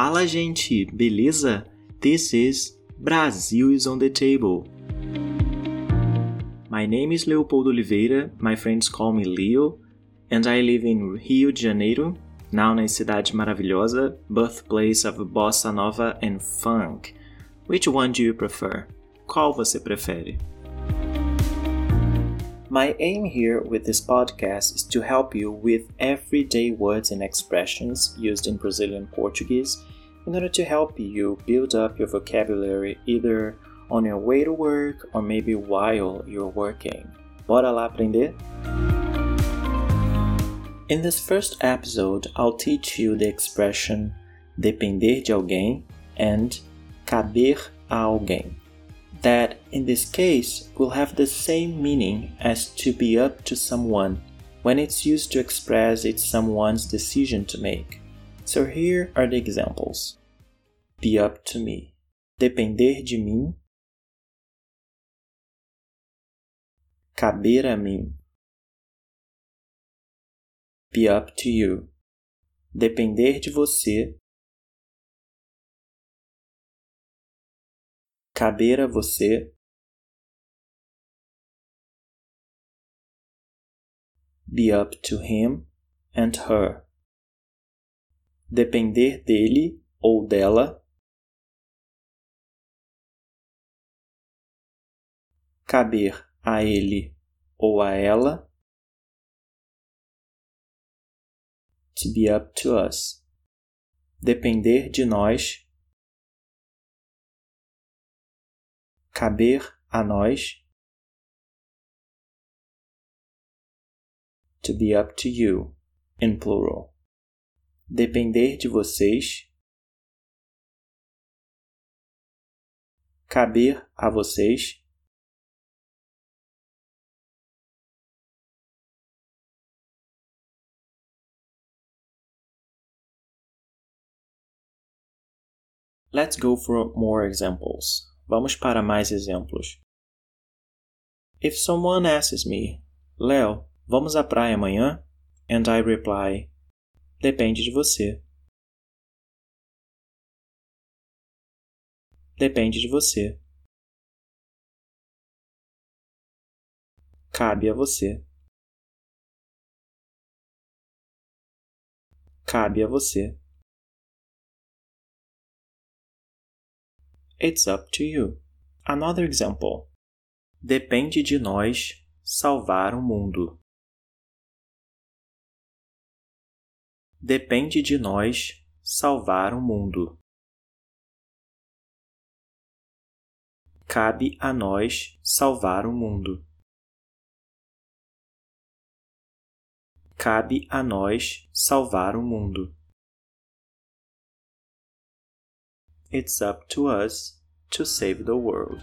Fala, gente, beleza? This is Brazil is on the table. My name is Leopoldo Oliveira, my friends call me Leo, and I live in Rio de Janeiro, now na cidade maravilhosa, birthplace of bossa nova and funk. Which one do you prefer? Qual você prefere? My aim here with this podcast is to help you with everyday words and expressions used in Brazilian Portuguese in order to help you build up your vocabulary either on your way to work or maybe while you're working. Bora lá aprender? In this first episode, I'll teach you the expression depender de alguém and caber a alguém that in this case will have the same meaning as to be up to someone when it's used to express it's someone's decision to make. So here are the examples. Be up to me. Depender de mim. Caber a mim. Be up to you. Depender de você caber a você be up to him and her. Depender dele ou dela. Caber a ele ou a ela. To be up to us. Depender de nós caber a nós. To be up to you, in plural. Depender de vocês. Caber a vocês. Let's go for more examples. Vamos para mais exemplos. If someone asks me, Léo, vamos à praia amanhã? And I reply, depende de você. Depende de você. Cabe a você. Cabe a você. It's up to you. Another example. Depende de nós salvar o mundo. Depende de nós salvar o mundo. Cabe a nós salvar o mundo. Cabe a nós salvar o mundo. It's up to us to save the world.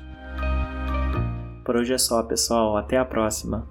Por hoje é só, pessoal. Até a próxima.